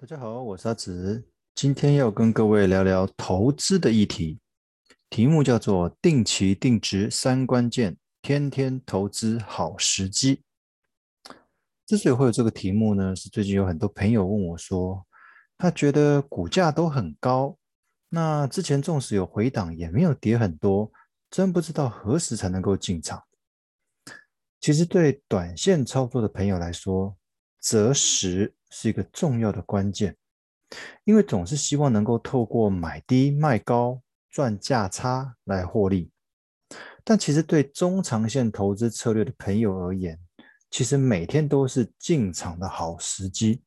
大家好，我是阿紫，今天要跟各位聊聊投资的议题，题目叫做“定期定值三关键，天天投资好时机”。之所以会有这个题目呢，是最近有很多朋友问我说，他觉得股价都很高，那之前纵使有回档，也没有跌很多，真不知道何时才能够进场。其实对短线操作的朋友来说，择时是一个重要的关键，因为总是希望能够透过买低卖高赚价差来获利。但其实对中长线投资策略的朋友而言，其实每天都是进场的好时机。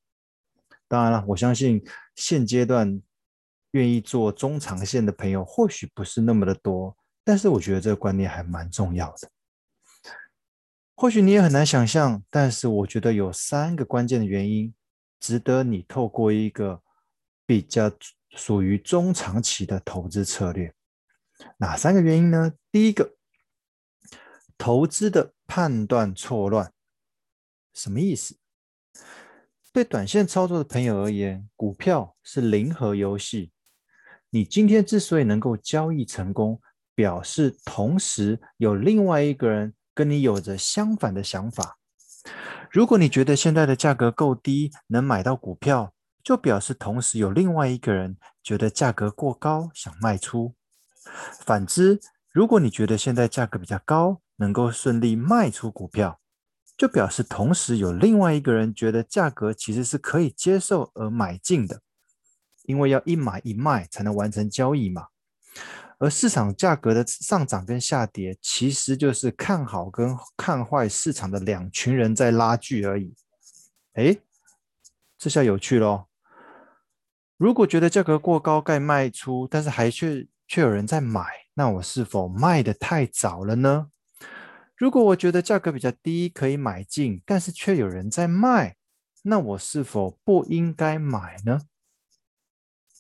当然了，我相信现阶段愿意做中长线的朋友或许不是那么的多，但是我觉得这个观念还蛮重要的。或许你也很难想象，但是我觉得有三个关键的原因，值得你透过一个比较属于中长期的投资策略。哪三个原因呢？第一个，投资的判断错乱，什么意思？对短线操作的朋友而言，股票是零和游戏。你今天之所以能够交易成功，表示同时有另外一个人。跟你有着相反的想法。如果你觉得现在的价格够低，能买到股票，就表示同时有另外一个人觉得价格过高，想卖出。反之，如果你觉得现在价格比较高，能够顺利卖出股票，就表示同时有另外一个人觉得价格其实是可以接受而买进的。因为要一买一卖才能完成交易嘛。而市场价格的上涨跟下跌，其实就是看好跟看坏市场的两群人在拉锯而已。诶，这下有趣喽！如果觉得价格过高该卖出，但是还却却有人在买，那我是否卖的太早了呢？如果我觉得价格比较低可以买进，但是却有人在卖，那我是否不应该买呢？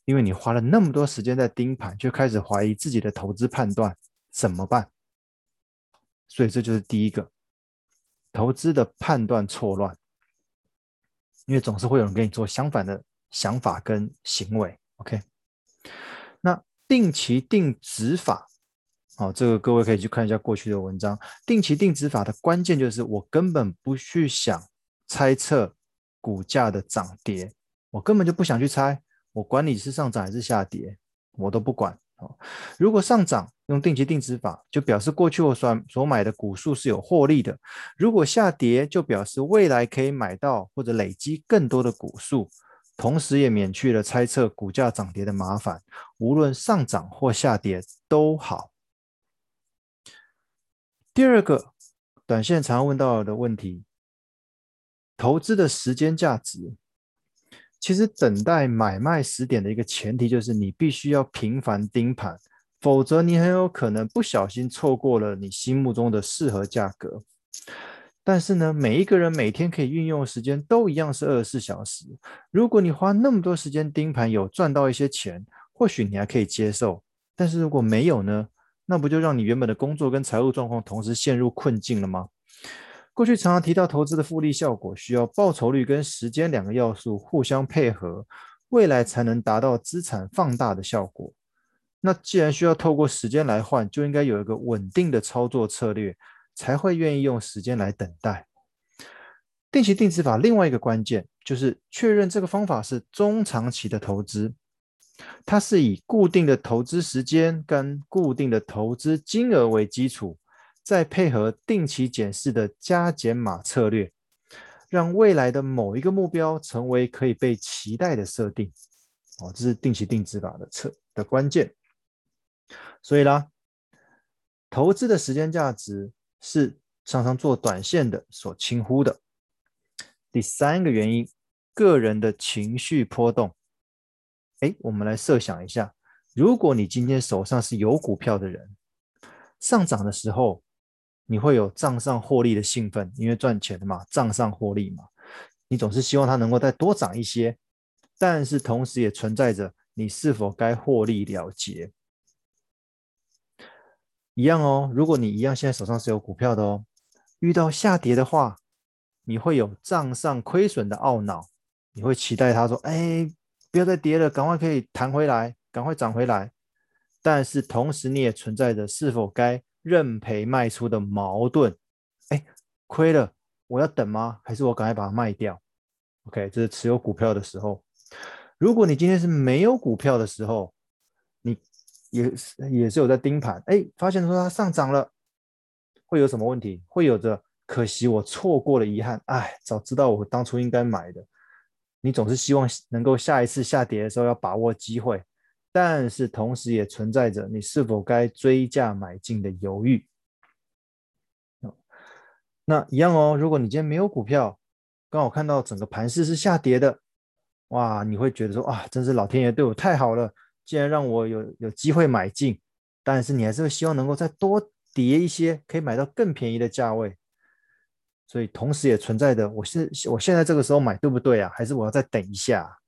因为你花了那么多时间在盯盘，却开始怀疑自己的投资判断，怎么办？所以这就是第一个，投资的判断错乱。因为总是会有人跟你做相反的想法跟行为。OK，那定期定值法，好，这个各位可以去看一下过去的文章。定期定值法的关键就是我根本不去想猜测股价的涨跌，我根本就不想去猜。我管你是上涨还是下跌，我都不管。如果上涨，用定期定值法，就表示过去我所所买的股数是有获利的；如果下跌，就表示未来可以买到或者累积更多的股数，同时也免去了猜测股价涨跌的麻烦。无论上涨或下跌都好。第二个，短线常问到的问题，投资的时间价值。其实等待买卖时点的一个前提就是你必须要频繁盯盘，否则你很有可能不小心错过了你心目中的适合价格。但是呢，每一个人每天可以运用的时间都一样是二十四小时。如果你花那么多时间盯盘，有赚到一些钱，或许你还可以接受。但是如果没有呢？那不就让你原本的工作跟财务状况同时陷入困境了吗？过去常常提到投资的复利效果，需要报酬率跟时间两个要素互相配合，未来才能达到资产放大的效果。那既然需要透过时间来换，就应该有一个稳定的操作策略，才会愿意用时间来等待。定期定值法另外一个关键就是确认这个方法是中长期的投资，它是以固定的投资时间跟固定的投资金额为基础。再配合定期检视的加减码策略，让未来的某一个目标成为可以被期待的设定。哦，这是定期定值法的策的关键。所以啦，投资的时间价值是常常做短线的所轻忽的。第三个原因，个人的情绪波动。哎，我们来设想一下，如果你今天手上是有股票的人，上涨的时候。你会有账上获利的兴奋，因为赚钱的嘛，账上获利嘛，你总是希望它能够再多涨一些，但是同时也存在着你是否该获利了结。一样哦，如果你一样现在手上是有股票的哦，遇到下跌的话，你会有账上亏损的懊恼，你会期待它说：“哎，不要再跌了，赶快可以弹回来，赶快涨回来。”但是同时，你也存在着是否该认赔卖出的矛盾。哎，亏了，我要等吗？还是我赶快把它卖掉？OK，这是持有股票的时候。如果你今天是没有股票的时候，你也是也是有在盯盘，哎，发现说它上涨了，会有什么问题？会有着可惜我错过了遗憾，哎，早知道我当初应该买的。你总是希望能够下一次下跌的时候要把握机会，但是同时也存在着你是否该追价买进的犹豫。那一样哦，如果你今天没有股票，刚好看到整个盘势是下跌的，哇，你会觉得说啊，真是老天爷对我太好了，竟然让我有有机会买进。但是你还是会希望能够再多跌一些，可以买到更便宜的价位。所以同时也存在的，我是我现在这个时候买对不对啊？还是我要再等一下？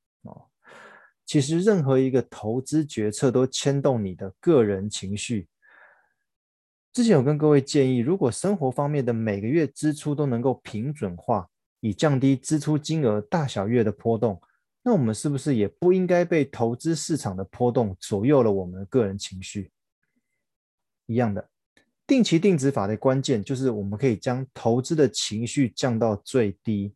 其实任何一个投资决策都牵动你的个人情绪。之前有跟各位建议，如果生活方面的每个月支出都能够平准化，以降低支出金额大小月的波动，那我们是不是也不应该被投资市场的波动左右了我们的个人情绪？一样的。定期定值法的关键就是，我们可以将投资的情绪降到最低。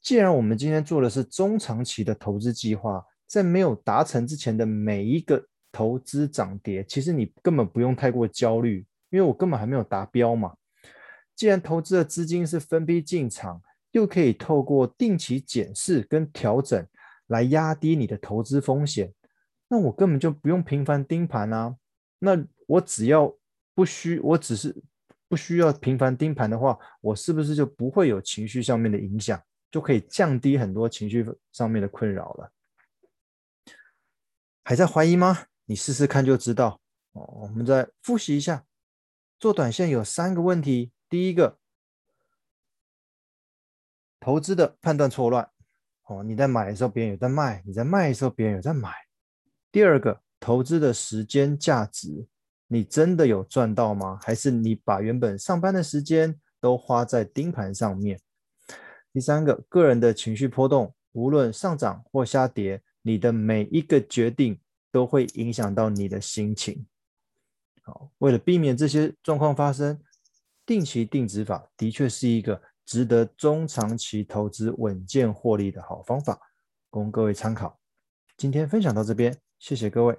既然我们今天做的是中长期的投资计划，在没有达成之前的每一个投资涨跌，其实你根本不用太过焦虑，因为我根本还没有达标嘛。既然投资的资金是分批进场，又可以透过定期检视跟调整来压低你的投资风险，那我根本就不用频繁盯盘啊。那我只要不需，我只是不需要频繁盯盘的话，我是不是就不会有情绪上面的影响，就可以降低很多情绪上面的困扰了？还在怀疑吗？你试试看就知道。哦，我们再复习一下，做短线有三个问题：第一个，投资的判断错乱。哦，你在买的时候别人有在卖，你在卖的时候别人有在买。第二个，投资的时间价值。你真的有赚到吗？还是你把原本上班的时间都花在盯盘上面？第三个，个人的情绪波动，无论上涨或下跌，你的每一个决定都会影响到你的心情。好，为了避免这些状况发生，定期定值法的确是一个值得中长期投资稳健获利的好方法，供各位参考。今天分享到这边，谢谢各位。